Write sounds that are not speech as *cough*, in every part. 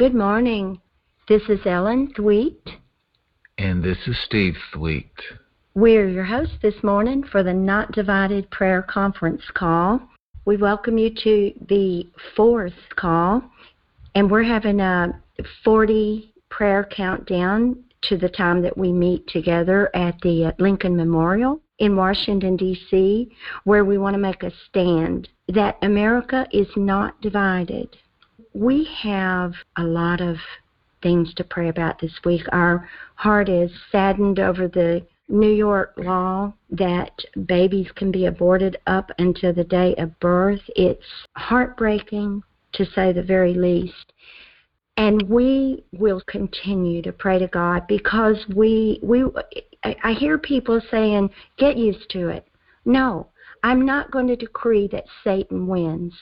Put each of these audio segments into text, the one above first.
Good morning. This is Ellen Thweatt. And this is Steve Thweatt. We're your hosts this morning for the Not Divided Prayer Conference call. We welcome you to the fourth call, and we're having a 40 prayer countdown to the time that we meet together at the Lincoln Memorial in Washington, D.C., where we want to make a stand that America is not divided. We have a lot of things to pray about this week. Our heart is saddened over the New York law that babies can be aborted up until the day of birth. It's heartbreaking to say the very least. And we will continue to pray to God because we we I hear people saying, "Get used to it." No, I'm not going to decree that Satan wins.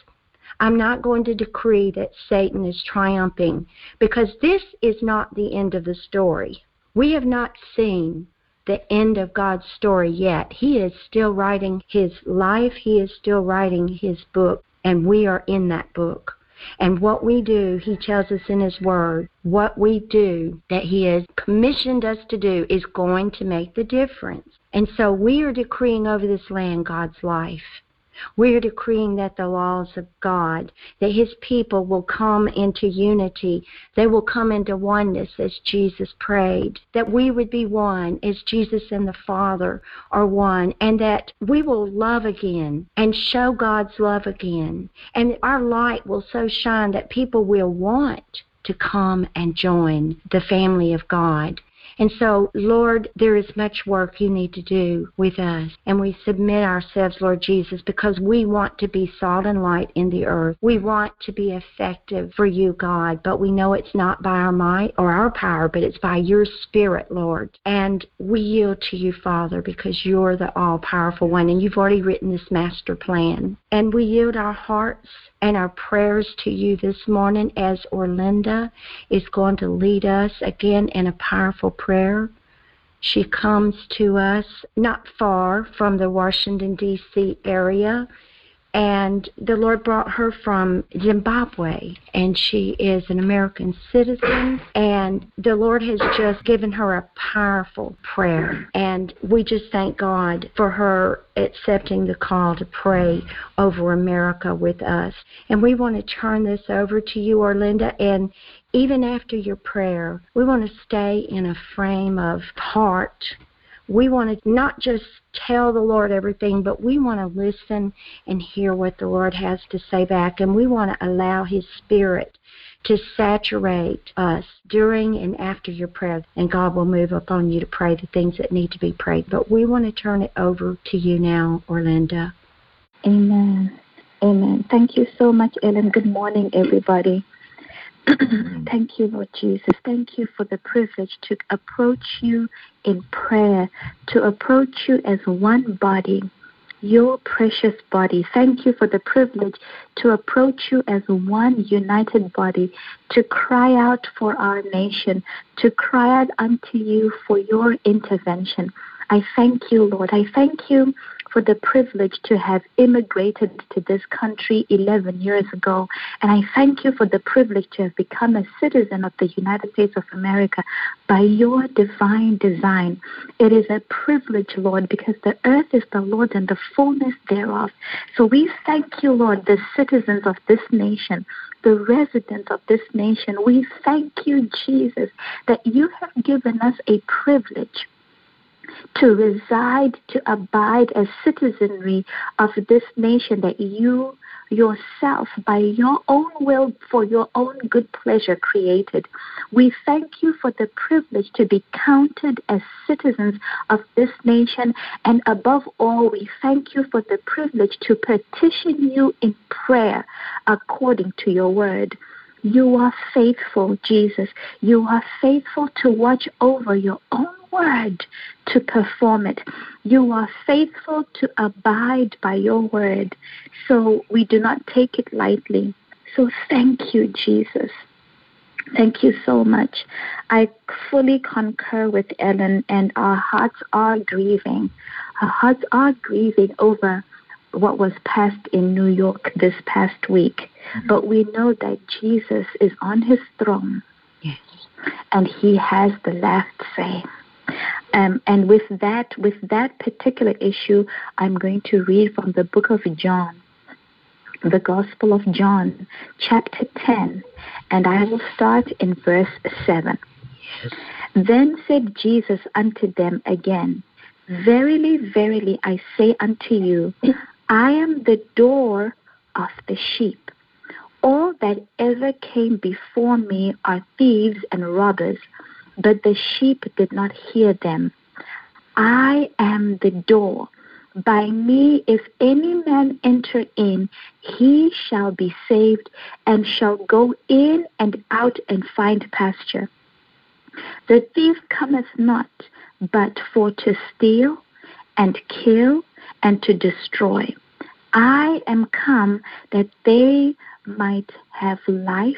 I'm not going to decree that Satan is triumphing because this is not the end of the story. We have not seen the end of God's story yet. He is still writing his life, he is still writing his book, and we are in that book. And what we do, he tells us in his word, what we do that he has commissioned us to do is going to make the difference. And so we are decreeing over this land God's life. We are decreeing that the laws of God, that His people will come into unity. They will come into oneness as Jesus prayed. That we would be one as Jesus and the Father are one. And that we will love again and show God's love again. And our light will so shine that people will want to come and join the family of God. And so, Lord, there is much work you need to do with us. And we submit ourselves, Lord Jesus, because we want to be salt and light in the earth. We want to be effective for you, God, but we know it's not by our might or our power, but it's by your spirit, Lord. And we yield to you, Father, because you're the all powerful one and you've already written this master plan. And we yield our hearts and our prayers to you this morning as Orlinda is going to lead us again in a powerful prayer. She comes to us not far from the Washington, D.C. area and the Lord brought her from Zimbabwe, and she is an American citizen. And the Lord has just given her a powerful prayer. And we just thank God for her accepting the call to pray over America with us. And we want to turn this over to you, Orlinda. And even after your prayer, we want to stay in a frame of heart we want to not just tell the Lord everything, but we want to listen and hear what the Lord has to say back. And we want to allow His Spirit to saturate us during and after your prayer. And God will move upon you to pray the things that need to be prayed. But we want to turn it over to you now, Orlinda. Amen. Amen. Thank you so much, Ellen. Good morning, everybody. Mm. Thank you, Lord Jesus. Thank you for the privilege to approach you in prayer, to approach you as one body, your precious body. Thank you for the privilege to approach you as one united body, to cry out for our nation, to cry out unto you for your intervention. I thank you, Lord. I thank you for the privilege to have immigrated to this country 11 years ago. And I thank you for the privilege to have become a citizen of the United States of America by your divine design. It is a privilege, Lord, because the earth is the Lord and the fullness thereof. So we thank you, Lord, the citizens of this nation the residents of this nation. We thank you, Jesus, that you have given us a privilege to reside, to abide as citizenry of this nation that you yourself, by your own will, for your own good pleasure, created. We thank you for the privilege to be counted as citizens of this nation. And above all, we thank you for the privilege to petition you in prayer according to your word. You are faithful, Jesus. You are faithful to watch over your own word to perform it. You are faithful to abide by your word. So we do not take it lightly. So thank you, Jesus. Thank you so much. I fully concur with Ellen, and our hearts are grieving. Our hearts are grieving over what was passed in New York this past week, mm-hmm. but we know that Jesus is on his throne. Yes. And he has the last say. Um, and with that, with that particular issue, I'm going to read from the book of John, the Gospel of John, chapter 10, and I will start in verse 7. Then said Jesus unto them again, Verily, verily, I say unto you, I am the door of the sheep. All that ever came before me are thieves and robbers, but the sheep did not hear them. I am the door. By me, if any man enter in, he shall be saved, and shall go in and out and find pasture. The thief cometh not, but for to steal, and kill, and to destroy. I am come that they might have life,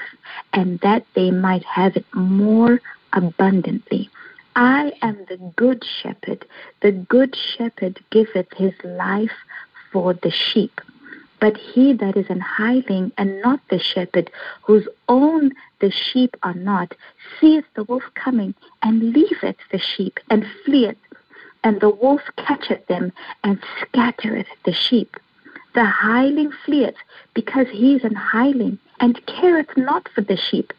and that they might have it more abundantly. I am the good shepherd. The good shepherd giveth his life for the sheep. But he that is an hireling and not the shepherd, whose own the sheep are not, seeth the wolf coming, and leaveth the sheep, and fleeth. And the wolf catcheth them, and scattereth the sheep. The hireling fleeth, because he is an hireling, and careth not for the sheep.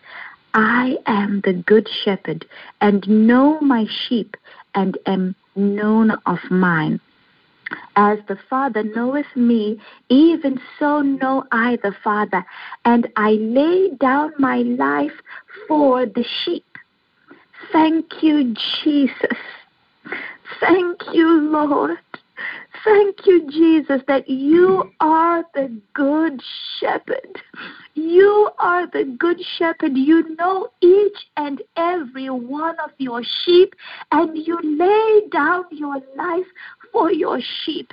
I am the good shepherd, and know my sheep, and am known of mine. As the Father knoweth me, even so know I the Father, and I lay down my life for the sheep. Thank you, Jesus. Thank you, Lord. Thank you, Jesus, that you are the good shepherd. You are the good shepherd. You know each and every one of your sheep, and you lay down your life for your sheep.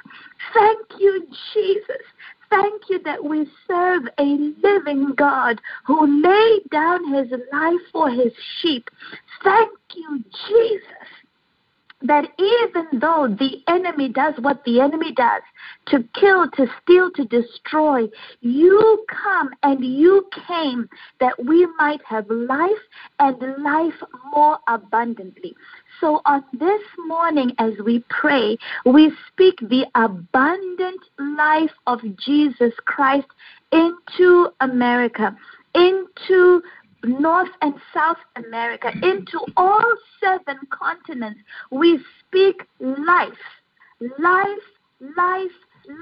Thank you, Jesus. Thank you that we serve a living God who laid down his life for his sheep. Thank you, Jesus that even though the enemy does what the enemy does to kill, to steal, to destroy, you come and you came that we might have life and life more abundantly. So on this morning, as we pray, we speak the abundant life of Jesus Christ into America, into North and South America, into all seven continents. We speak life, life, life,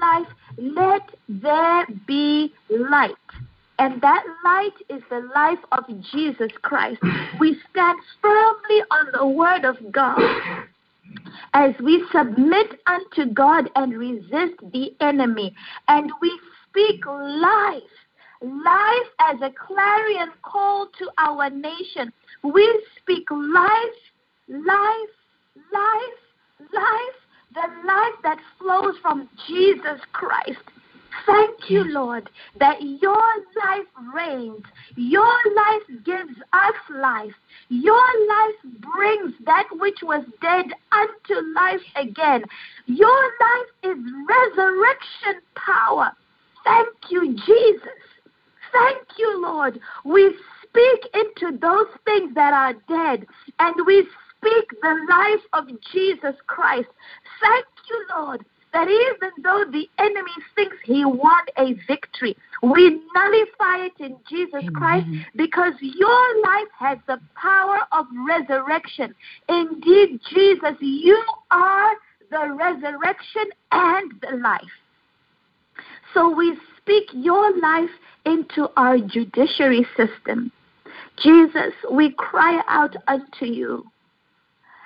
life. Let there be light. And that light is the life of Jesus Christ. We stand firmly on the word of God as we submit unto God and resist the enemy. And we speak life life as a clarion call to our nation. We speak life, life, life, life, the life that flows from Jesus Christ. Thank you, Lord, that your life reigns. Your life gives us life. Your life brings that which was dead unto life again. Your life is resurrection power. Thank you, Jesus. Thank you, Lord. We speak into those things that are dead and we speak the life of Jesus Christ. Thank you, Lord, that even though the enemy thinks he won a victory, we nullify it in Jesus Amen. Christ because your life has the power of resurrection. Indeed, Jesus, you are the resurrection and the life. So we speak your life into our judiciary system. Jesus, we cry out unto you.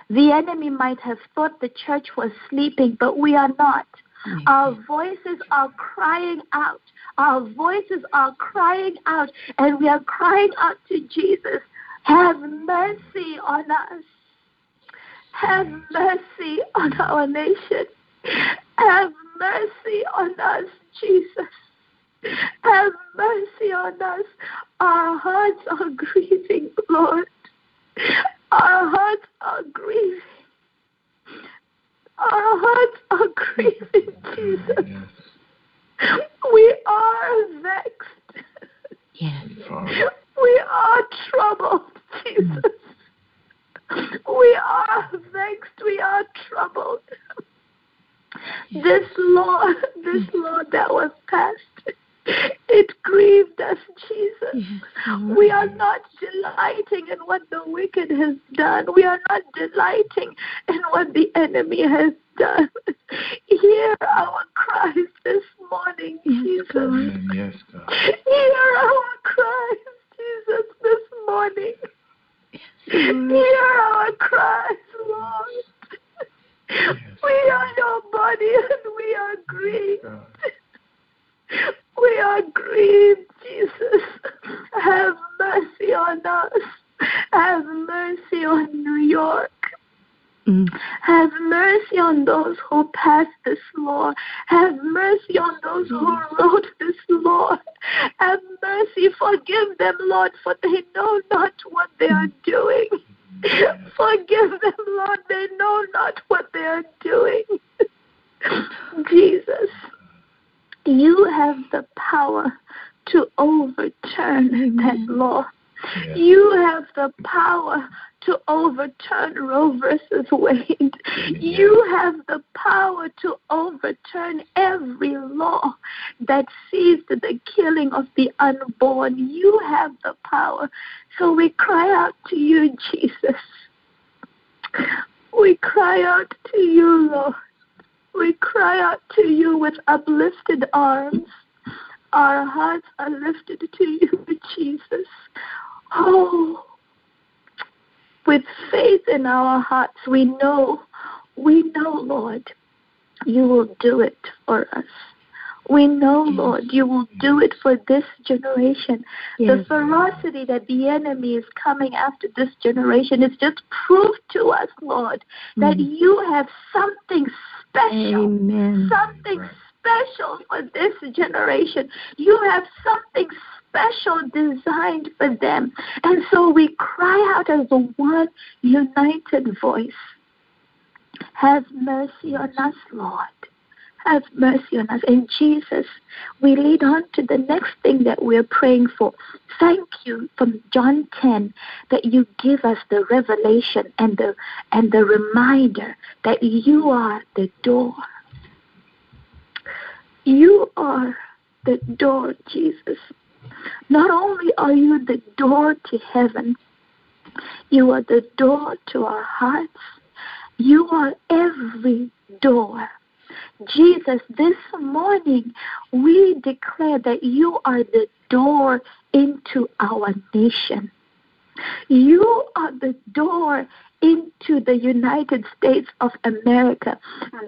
The enemy might have thought the church was sleeping, but we are not. Mm-hmm. Our voices are crying out. Our voices are crying out, and we are crying out to Jesus. Have mercy on us. Have mercy on our nation. Have mercy on us, Jesus. Have mercy on us. Our hearts are grieving, Lord. Our hearts are grieving. Our hearts are grieving, Jesus. We are vexed. Yes. We are troubled, Jesus. We are vexed. We are troubled. This law, this law that was passed, it grieved us, Jesus. We are not delighting in what the wicked has done. We are not delighting in what the enemy has done. Hear our cries this morning, Jesus. Yes, God. Hear our cries, Jesus, this morning. Hear our cries, Lord. We are your body and we are grieved. *laughs* We are grieved, Jesus. Have mercy on us. Have mercy on New York. Mm. Have mercy on those who passed this law. Have mercy on those who wrote this law. Have mercy. Forgive them, Lord, for they know not what they are doing. Forgive them, Lord. They know not what they are doing. Jesus, you have the power to overturn that mm-hmm. law. Yes. You have the power to overturn Roe versus Wade. You have the power to overturn every law that sees the killing of the unborn. You have the power. So we cry out to you, Jesus. We cry out to you, Lord. We cry out to you with uplifted arms. Our hearts are lifted to you, Jesus. Oh, with faith in our hearts, we know, we know, Lord, you will do it for us. We know, Yes. Lord, you will do it for this generation. The ferocity that the enemy is coming after this generation is just proof to us, Lord, that Mm. you have something special Amen. something Right. special for this generation. You have something special designed for them. And so we cry out as one united voice. Have mercy on us, Lord. Have mercy on us. And Jesus, we lead on to the next thing that we're praying for. Thank you from John 10 that you give us the revelation and the and the reminder that you are the door. You are the door, Jesus. Not only are you the door to heaven, you are the door to our hearts. You are every door. Jesus, this morning we declare that you are the door into our nation. You are the door into the United States of America.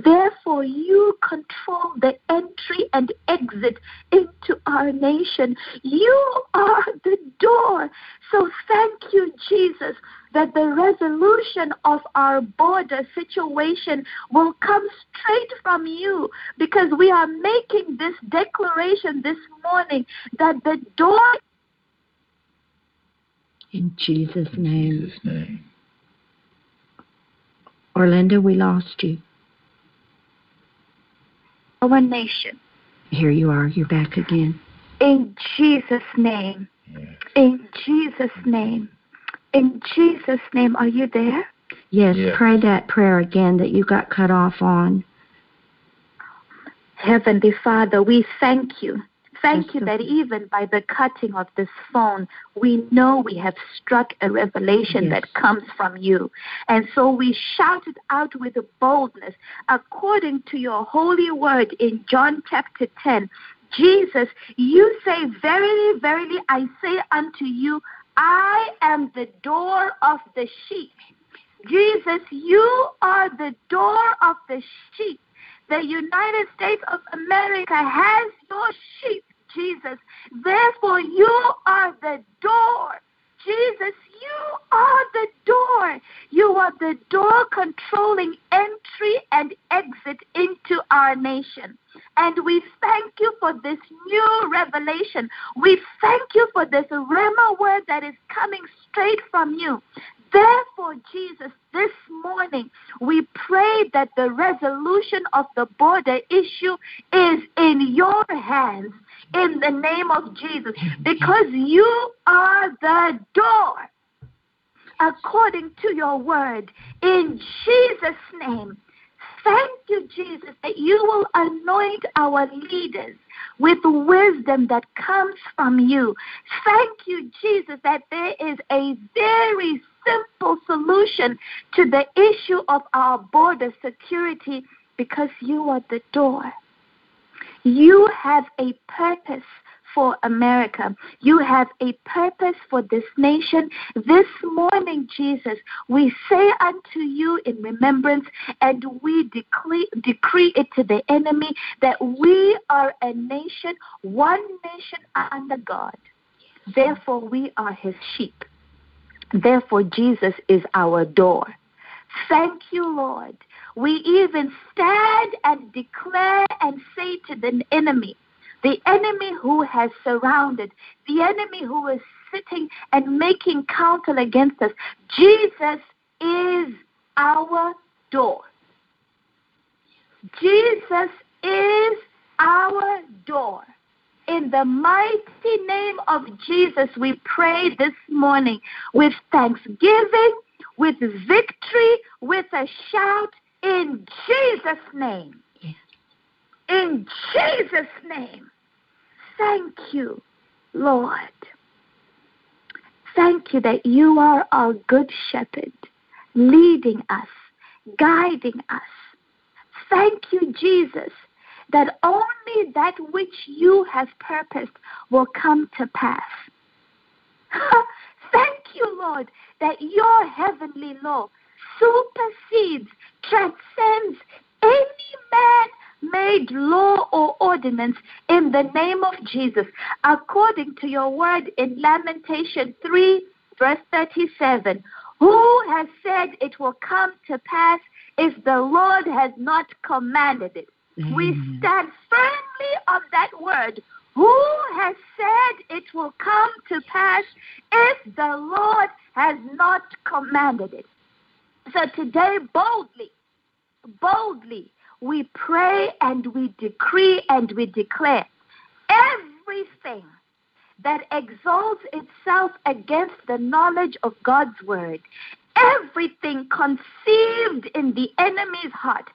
Therefore, you control the entry and exit into our nation. You are the door. So thank you, Jesus, that the resolution of our border situation will come straight from you because we are making this declaration this morning that the door In Jesus' In name. Jesus' name. Orlando, we lost you. our nation Here you are. You're back again. in Jesus' name. Yes. In Jesus' name. In Jesus' name. Are you there? Yes, Yes. pray that prayer again that you got cut off on. Heavenly Father, we thank you. Thank you that even by the cutting of this phone, we know we have struck a revelation Yes. that comes from you. And so we shout it out with boldness according to your holy word in John chapter 10. Jesus, you say, Verily, verily, I say unto you, I am the door of the sheep. Jesus, you are the door of the sheep. The United States of America has your sheep, Jesus. Therefore, you are the door. Jesus, you are the door. You are the door controlling entry and exit into our nation. And we thank you for this new revelation. We thank you for this Rhema word that is coming straight from you. Therefore, Jesus, this morning we pray that the resolution of the border issue is in your hands in the name of Jesus because you are the door according to your word in Jesus' name. Thank you, Jesus, that you will anoint our leaders with wisdom that comes from you. Thank you, Jesus, that there is a very simple solution to the issue of our border security because you are the door. You have a purpose for America. You have a purpose for this nation. This morning, Jesus, we say unto you in remembrance and we decree, decree it to the enemy that we are a nation, one nation under God. Therefore, we are his sheep. Therefore, Jesus is our door. Thank you, Lord. We even stand and declare and say to the enemy, the enemy who has surrounded, the enemy who is sitting and making counsel against us, Jesus is our door. Jesus is our door. In the mighty name of Jesus, we pray this morning with thanksgiving, with victory, with a shout in Jesus' name. In Jesus' name. Thank you, Lord. Thank you that you are our good shepherd, leading us, guiding us. Thank you, Jesus, that only that which you have purposed will come to pass. *laughs* Thank you, Lord, that your heavenly law supersedes, transcends any man made law or ordinance in the name of Jesus, according to your word in Lamentation 3, verse 37. Who has said it will come to pass if the Lord has not commanded it? Mm. We stand firmly on that word. Who has said it will come to pass if the Lord has not commanded it? So today, boldly, boldly, we pray and we decree and we declare everything that exalts itself against the knowledge of God's word, everything conceived in the enemy's heart,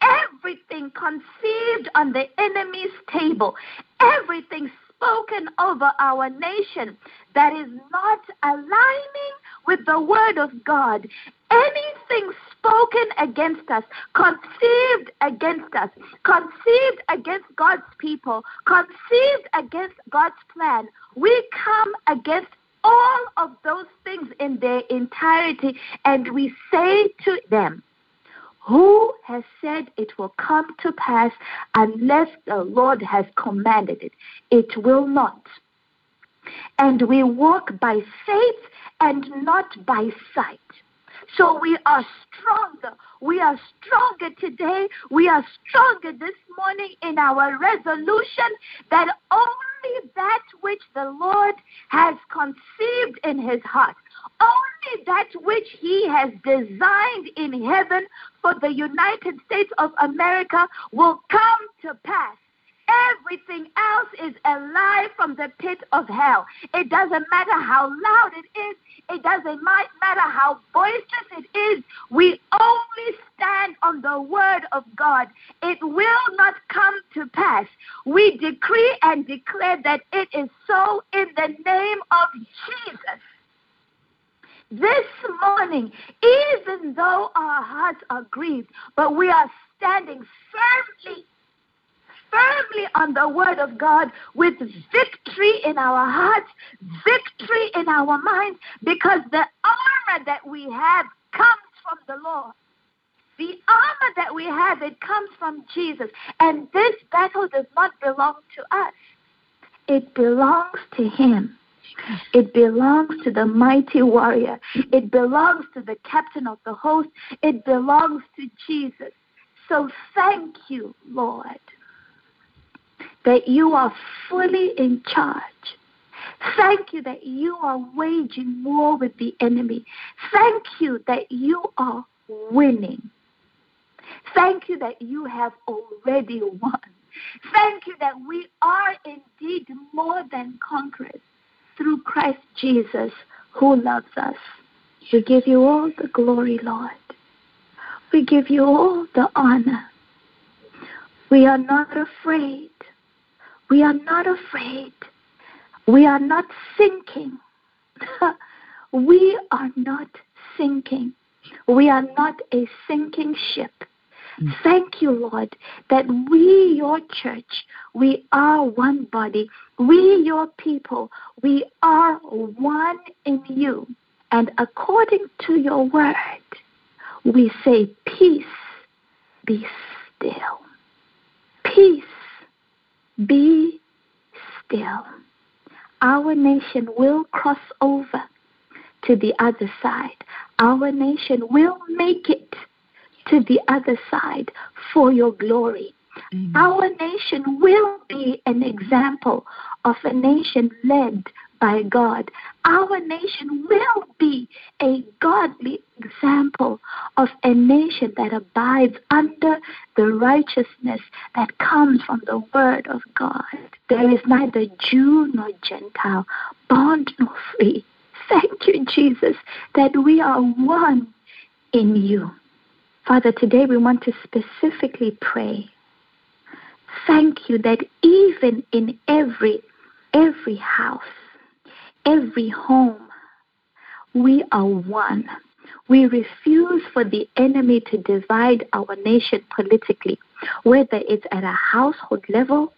everything conceived on the enemy's table, everything spoken over our nation that is not aligning with the word of God, anything spoken against us, conceived against us, conceived against God's people, conceived against God's plan, we come against all of those things in their entirety and we say to them, who has said it will come to pass unless the Lord has commanded it? It will not. And we walk by faith and not by sight. So we are stronger. We are stronger today. We are stronger this morning in our resolution that only that which the Lord has conceived in his heart, only that which he has designed in heaven for the United States of America will come to pass. Everything else is a lie from the pit of hell. It doesn't matter how loud it is, it doesn't matter how boisterous it is. We only stand on the word of God. It will not come to pass. We decree and declare that it is so in the name of Jesus. This morning, even though our hearts are grieved, but we are standing firmly firmly on the word of God with victory in our hearts, victory in our minds, because the armor that we have comes from the Lord. The armor that we have, it comes from Jesus. And this battle does not belong to us. It belongs to Him. It belongs to the mighty warrior. It belongs to the captain of the host. It belongs to Jesus. So thank you, Lord that you are fully in charge. Thank you that you are waging war with the enemy. Thank you that you are winning. Thank you that you have already won. Thank you that we are indeed more than conquerors through Christ Jesus who loves us. We give you all the glory, Lord. We give you all the honor. We are not afraid. We are not afraid. We are not sinking. *laughs* we are not sinking. We are not a sinking ship. Mm. Thank you, Lord, that we, your church, we are one body. We, your people, we are one in you. And according to your word, we say, Peace, be still. Peace, be still. Our nation will cross over to the other side. Our nation will make it to the other side for your glory. Amen. Our nation will be an example of a nation led by God. Our nation will be a godly example of a nation that abides under the righteousness that comes from the Word of God. There is neither Jew nor Gentile, bond nor free. Thank you, Jesus, that we are one in you. Father, today we want to specifically pray. Thank you that even in every every house, every home, we are one. We refuse for the enemy to divide our nation politically, whether it's at a household level,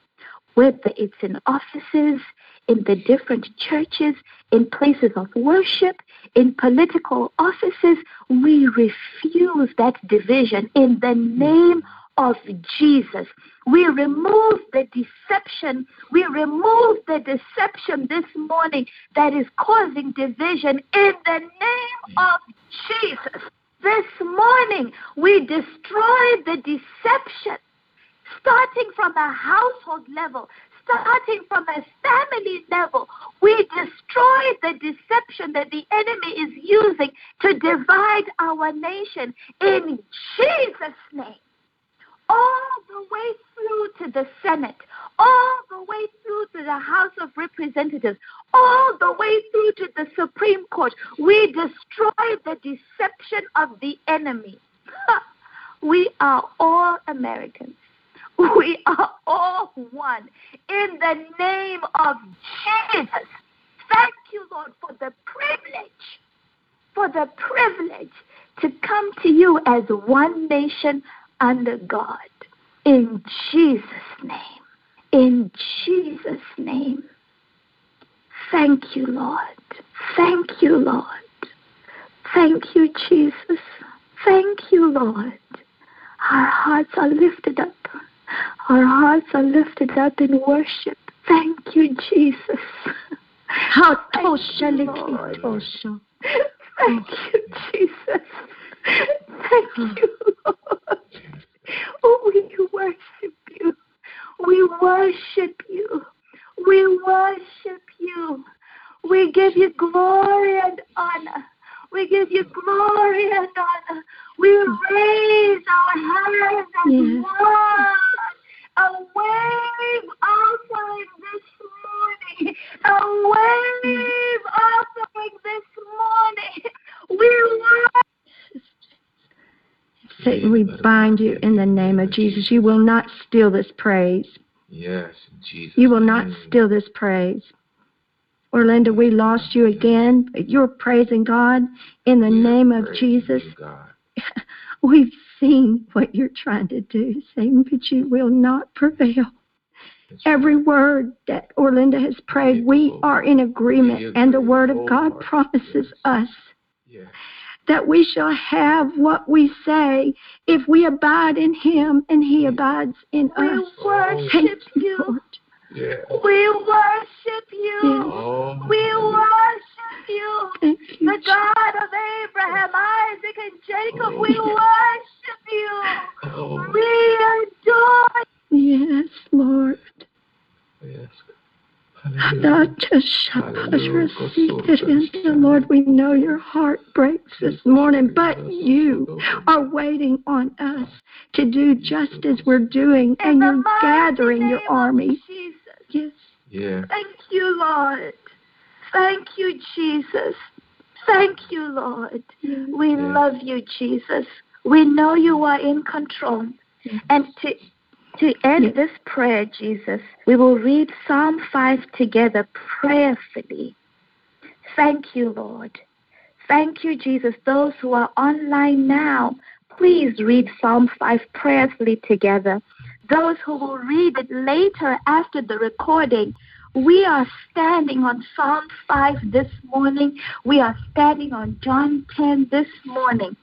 whether it's in offices, in the different churches, in places of worship, in political offices. We refuse that division in the name of Jesus. We remove the deception. We remove the deception this morning that is causing division in the name of Jesus. This morning, we destroy the deception starting from a household level, starting from a family level, we destroy the deception that the enemy is using to divide our nation in Jesus' name. All the way through to the Senate, all the way through to the House of Representatives, all the way through to the Supreme Court, we destroy the deception of the enemy. we are all Americans. We are all one in the name of Jesus. Thank you, Lord, for the privilege, for the privilege to come to you as one nation under God. In Jesus' name. In Jesus' name. Thank you, Lord. Thank you, Lord. Thank you, Jesus. Thank you, Lord. Our hearts are lifted up our hearts are lifted up in worship. Thank you, Jesus. Thank you, Thank you, Jesus. Thank you, Lord. Oh, we worship you. We worship you. We worship you. We give you glory and honor. We give you glory and honor. We raise our hands and yes. one a wave offering this morning, a wave offering this morning. We. Satan, we bind you in the name of Jesus. You will not steal this praise. Yes, Jesus. You will not steal this praise. Orlando, we lost you again. You're praising God in the name of Jesus. *laughs* We've seen what you're trying to do, Satan, but you will not prevail. Every word that Orlinda has prayed, we are in agreement, and the Word of God promises us that we shall have what we say if we abide in Him and He mm. abides in we us. We worship you. Lord. Yeah. We worship you. Oh, we worship you. you. The God of Abraham, Isaac, and Jacob. Oh, we worship you. Oh. We adore you. Yes, Lord. Yes. Not just pleasure seated in the Lord, we know your heart breaks this morning, but you are waiting on us to do just as we're doing, and you're gathering your army. Yes. Yeah. Thank you, Lord. Thank you, Jesus. Thank you, Lord. We Yeah. love you, Jesus. We know you are in control. And to to end Yes. this prayer, Jesus, we will read Psalm 5 together prayerfully. Thank you, Lord. Thank you, Jesus. Those who are online now, please read Psalm 5 prayerfully together. Those who will read it later after the recording, we are standing on Psalm 5 this morning. We are standing on John 10 this morning.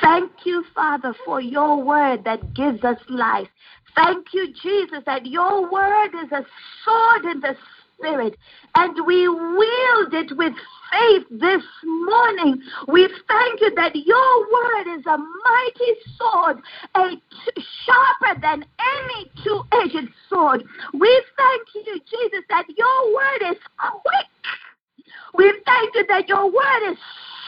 Thank you, Father, for your word that gives us life. Thank you, Jesus, that your word is a sword in the spirit, and we wield it with faith this morning. We thank you that your word is a mighty sword, a t- sharper than any two-edged sword. We thank you, Jesus, that your word is quick. We thank you that your word is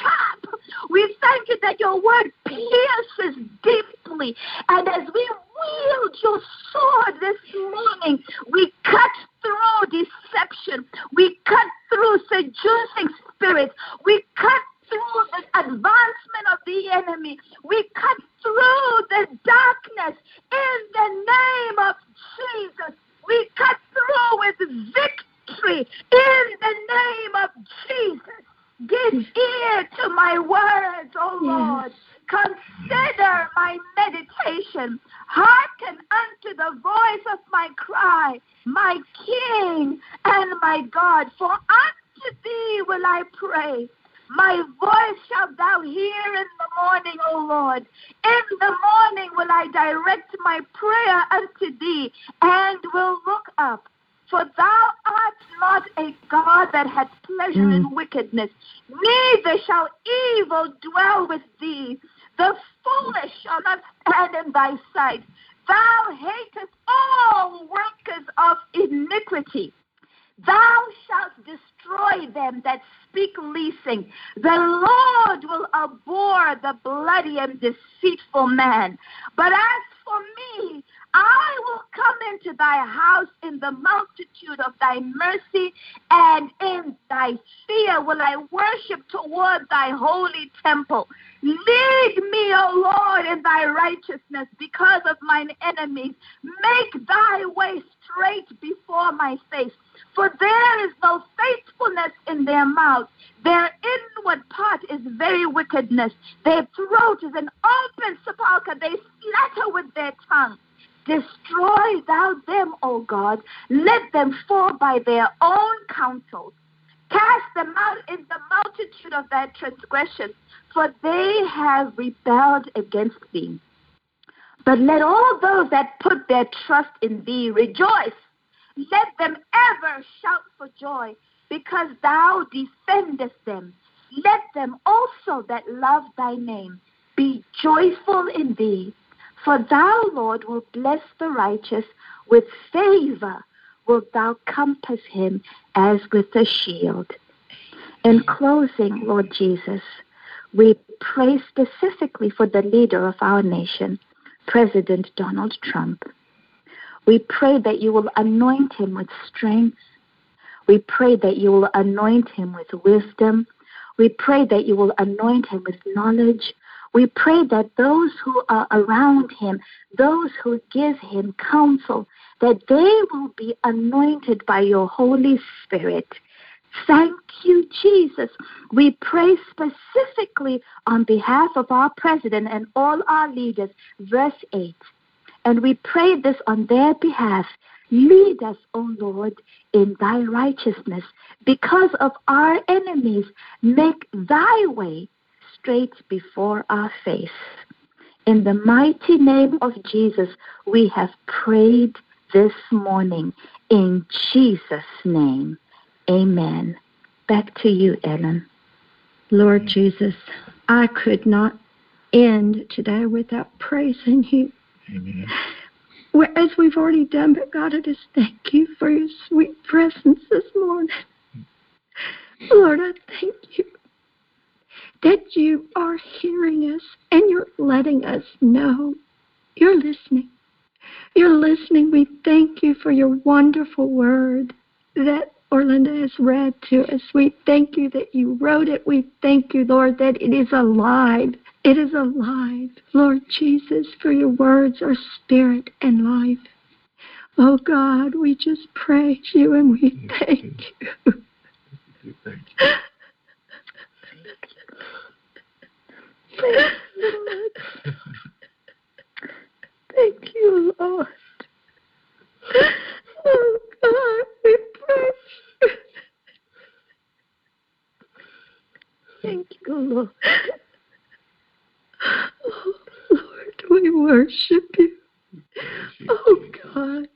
sharp. We thank you that your word pierces deeply. And as we wield your sword this morning, we cut through deception. We cut through seducing spirits. We cut through the advancement of the enemy. We cut through the darkness in the name of Jesus. We cut through with victory in the name of Jesus. Give ear to my words, O hmm. Lord. Consider my meditation. Hearken unto the voice of my cry, my King and my God. For unto thee will I pray. My voice shalt thou hear in the morning, O Lord. In the morning will I direct my prayer unto thee, and will look up. For thou art not a God that hath pleasure in wickedness, neither shall evil dwell with thee. The foolish shall not stand in thy sight. Thou hatest all workers of iniquity. Thou shalt destroy them that speak leasing. The Lord will abhor the bloody and deceitful man. But as for me, I will come into thy house in the multitude of thy mercy, and in thy fear will I worship toward thy holy temple. Lead me, O Lord, in thy righteousness because of mine enemies. Make thy way straight before my face. For there is no faithfulness in their mouth. Their inward part is very wickedness. Their throat is an open sepulchre. They slatter with their tongue. Destroy thou them, O God. Let them fall by their own counsels. Cast them out in the multitude of their transgressions, for they have rebelled against thee. But let all those that put their trust in thee rejoice. Let them ever shout for joy, because thou defendest them. Let them also that love thy name be joyful in thee. For thou, Lord, wilt bless the righteous with favor, wilt thou compass him as with a shield. In closing, Lord Jesus, we pray specifically for the leader of our nation, President Donald Trump. We pray that you will anoint him with strength. We pray that you will anoint him with wisdom. We pray that you will anoint him with knowledge. We pray that those who are around him, those who give him counsel, that they will be anointed by your Holy Spirit. Thank you, Jesus. We pray specifically on behalf of our president and all our leaders. Verse 8. And we pray this on their behalf. Lead us, O Lord, in thy righteousness. Because of our enemies, make thy way straight before our face. In the mighty name of Jesus, we have prayed this morning. In Jesus' name, amen. Back to you, Ellen. Lord Jesus, I could not end today without praising you. Amen. as we've already done, but God, I just thank you for your sweet presence this morning. Lord, I thank you that you are hearing us and you're letting us know you're listening. You're listening. We thank you for your wonderful word that Orlinda has read to us. We thank you that you wrote it. We thank you, Lord, that it is alive. It is alive. Lord Jesus, for your words are spirit and life. Oh God, we just praise you and we thank you. Thank you. *laughs* Thank you, Lord. Oh God, we praise. Thank you, Lord. Oh, Lord, we worship you. Oh God.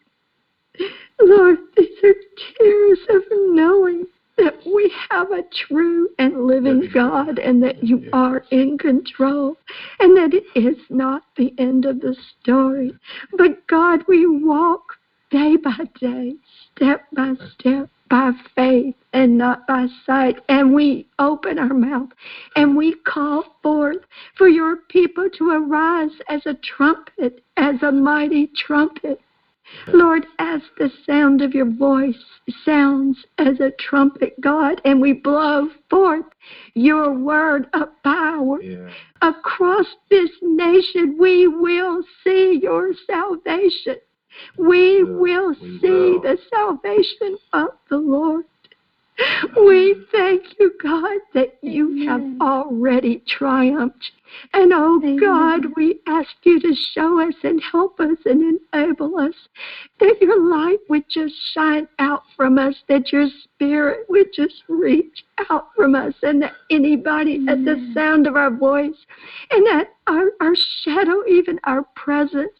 Lord, these are tears of knowing that we have a true and living God and that you are in control and that it is not the end of the story. But God, we walk day by day, step by step, by faith and not by sight. And we open our mouth and we call forth for your people to arise as a trumpet, as a mighty trumpet Lord, as the sound of your voice sounds as a trumpet, God, and we blow forth your word of power Yeah. across this nation, we will see your salvation. We will We see will. the salvation of the Lord. We thank you, God, that you have already triumphed. And oh Amen. God, we ask you to show us and help us and enable us that your light would just shine out from us, that your spirit would just reach out from us, and that anybody at the sound of our voice, and that our, our shadow, even our presence,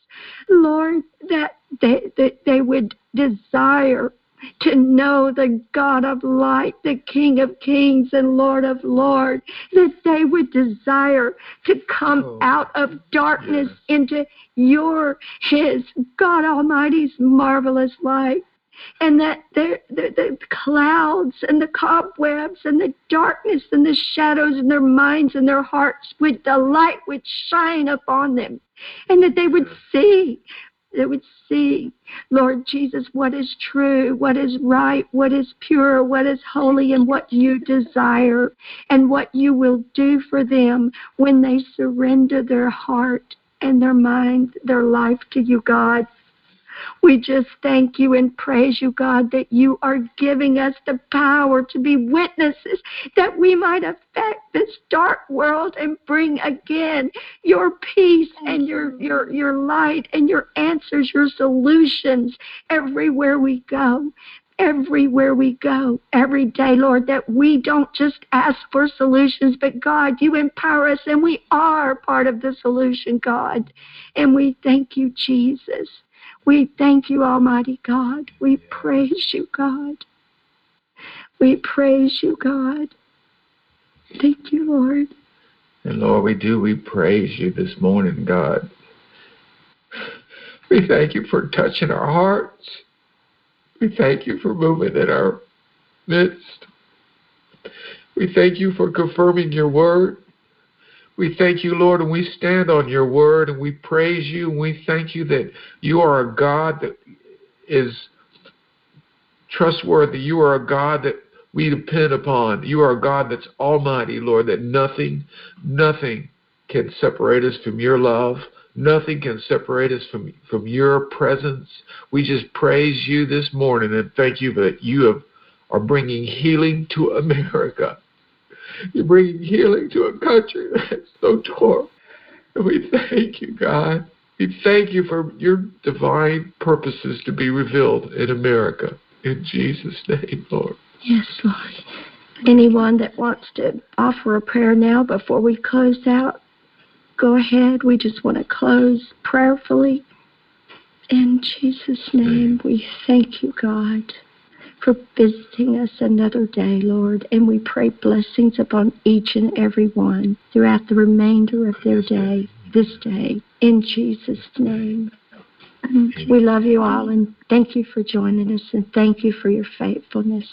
Lord, that they, that they would desire to know the God of light, the King of kings and Lord of lords, that they would desire to come Oh, out of darkness yes. into your, His, God Almighty's marvelous light. And that the, the, the clouds and the cobwebs and the darkness and the shadows in their minds and their hearts would, the light would shine upon them. And that they would see, they would see Lord Jesus, what is true, what is right, what is pure, what is holy, and what you desire, and what you will do for them when they surrender their heart and their mind, their life to you, God. We just thank you and praise you, God, that you are giving us the power to be witnesses, that we might affect this dark world and bring again your peace and your, your, your light and your answers, your solutions everywhere we go. Everywhere we go, every day, Lord, that we don't just ask for solutions, but God, you empower us and we are part of the solution, God. And we thank you, Jesus. We thank you, Almighty God. We praise you, God. We praise you, God. Thank you, Lord. And Lord, we do. We praise you this morning, God. We thank you for touching our hearts. We thank you for moving in our midst. We thank you for confirming your word. We thank you, Lord, and we stand on your word and we praise you and we thank you that you are a God that is trustworthy. You are a God that we depend upon. You are a God that's almighty, Lord, that nothing, nothing can separate us from your love. Nothing can separate us from, from your presence. We just praise you this morning and thank you that you have, are bringing healing to America. You're bringing healing to a country *laughs* that's so torn. And we thank you, God. We thank you for your divine purposes to be revealed in America. In Jesus' name, Lord. Yes, Lord. Anyone that wants to offer a prayer now before we close out, go ahead. We just want to close prayerfully. In Jesus' name, we thank you, God, for visiting us another day, Lord. And we pray blessings upon each and every one throughout the remainder of their day, this day. In Jesus' name. We love you all and thank you for joining us and thank you for your faithfulness.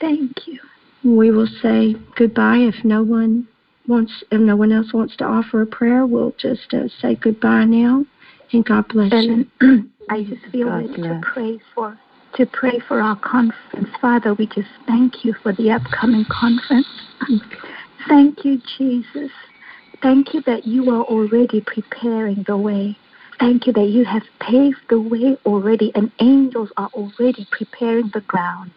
Thank you. We will say goodbye if no one wants, if no one else wants to offer a prayer. We'll just uh, say goodbye now, and God bless you. *clears throat* I just feel God led to pray for to pray for our conference. Father, we just thank you for the upcoming conference. *laughs* Thank you, Jesus. Thank you that you are already preparing the way. Thank you that you have paved the way already and angels are already preparing the ground.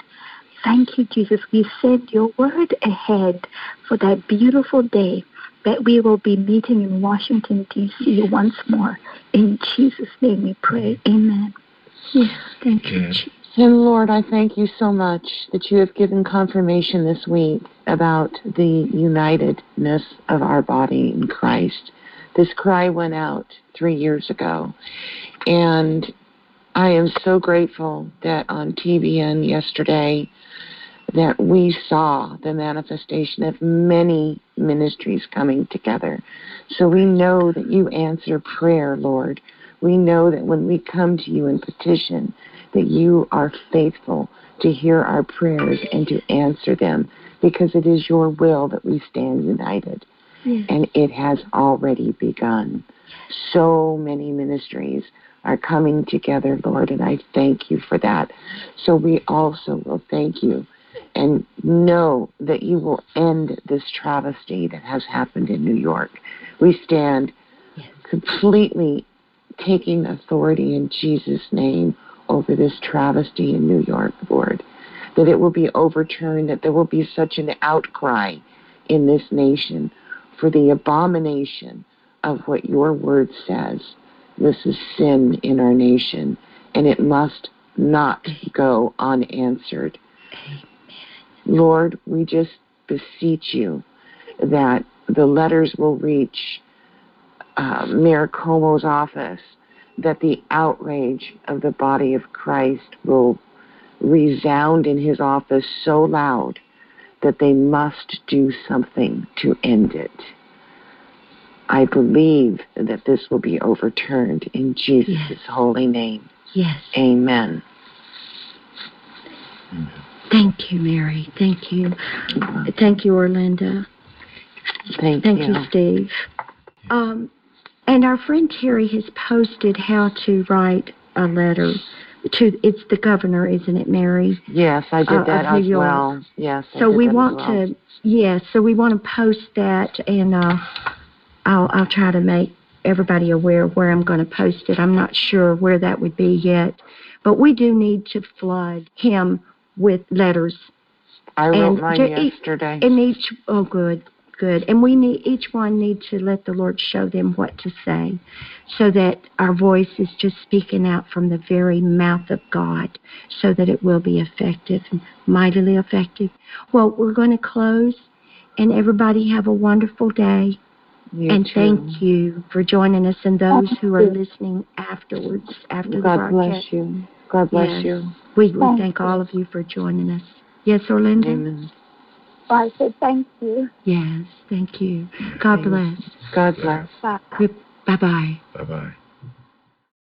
Thank you, Jesus. We send your word ahead for that beautiful day that we will be meeting in Washington, D.C. once more. In Jesus' name we pray. Amen. Yes, thank you, Yeah. Jesus. And Lord, I thank you so much that you have given confirmation this week about the unitedness of our body in Christ. This cry went out three years ago. And I am so grateful that on TBN yesterday that we saw the manifestation of many ministries coming together. So we know that you answer prayer, Lord. We know that when we come to you in petition, that you are faithful to hear our prayers and to answer them because it is your will that we stand united Yes. and it has already begun. So many ministries are coming together, Lord, and I thank you for that. So we also will thank you and know that you will end this travesty that has happened in New York. We stand completely taking authority in Jesus' name over this travesty in New York, Lord. That it will be overturned, that there will be such an outcry in this nation for the abomination of what your word says. This is sin in our nation, and it must not go unanswered. Lord, we just beseech you that the letters will reach uh, Mayor Cuomo's office, that the outrage of the body of Christ will resound in his office so loud that they must do something to end it. I believe that this will be overturned in Jesus' Yes. holy name. Yes. Amen. Thank you, Mary. Thank you. Thank you, Orlinda. Thank, Thank you. you, Steve. Um, and our friend Terry has posted how to write a letter to. It's the governor, isn't it, Mary? Yes, I did Uh, that New as well. Yes. I So we want well. to. Yes. so we want to post that, and uh, I'll I'll try to make everybody aware where I'm going to post it. I'm not sure where that would be yet, but we do need to flood him with letters I wrote and mine yesterday. And each, oh, good, good. And we need, each one need to let the Lord show them what to say so that our voice is just speaking out from the very mouth of God so that it will be effective and mightily effective. Well, we're going to close and everybody have a wonderful day. You and too. thank you for joining us and those who are listening afterwards, after the God broadcast. bless you. God bless Yes. you. We, we Thank thank all of you for joining us. Yes, Orlando? Amen. I say thank you. Yes, thank you. God Thank you. bless. God bless. Bye. Bye bye. Bye bye.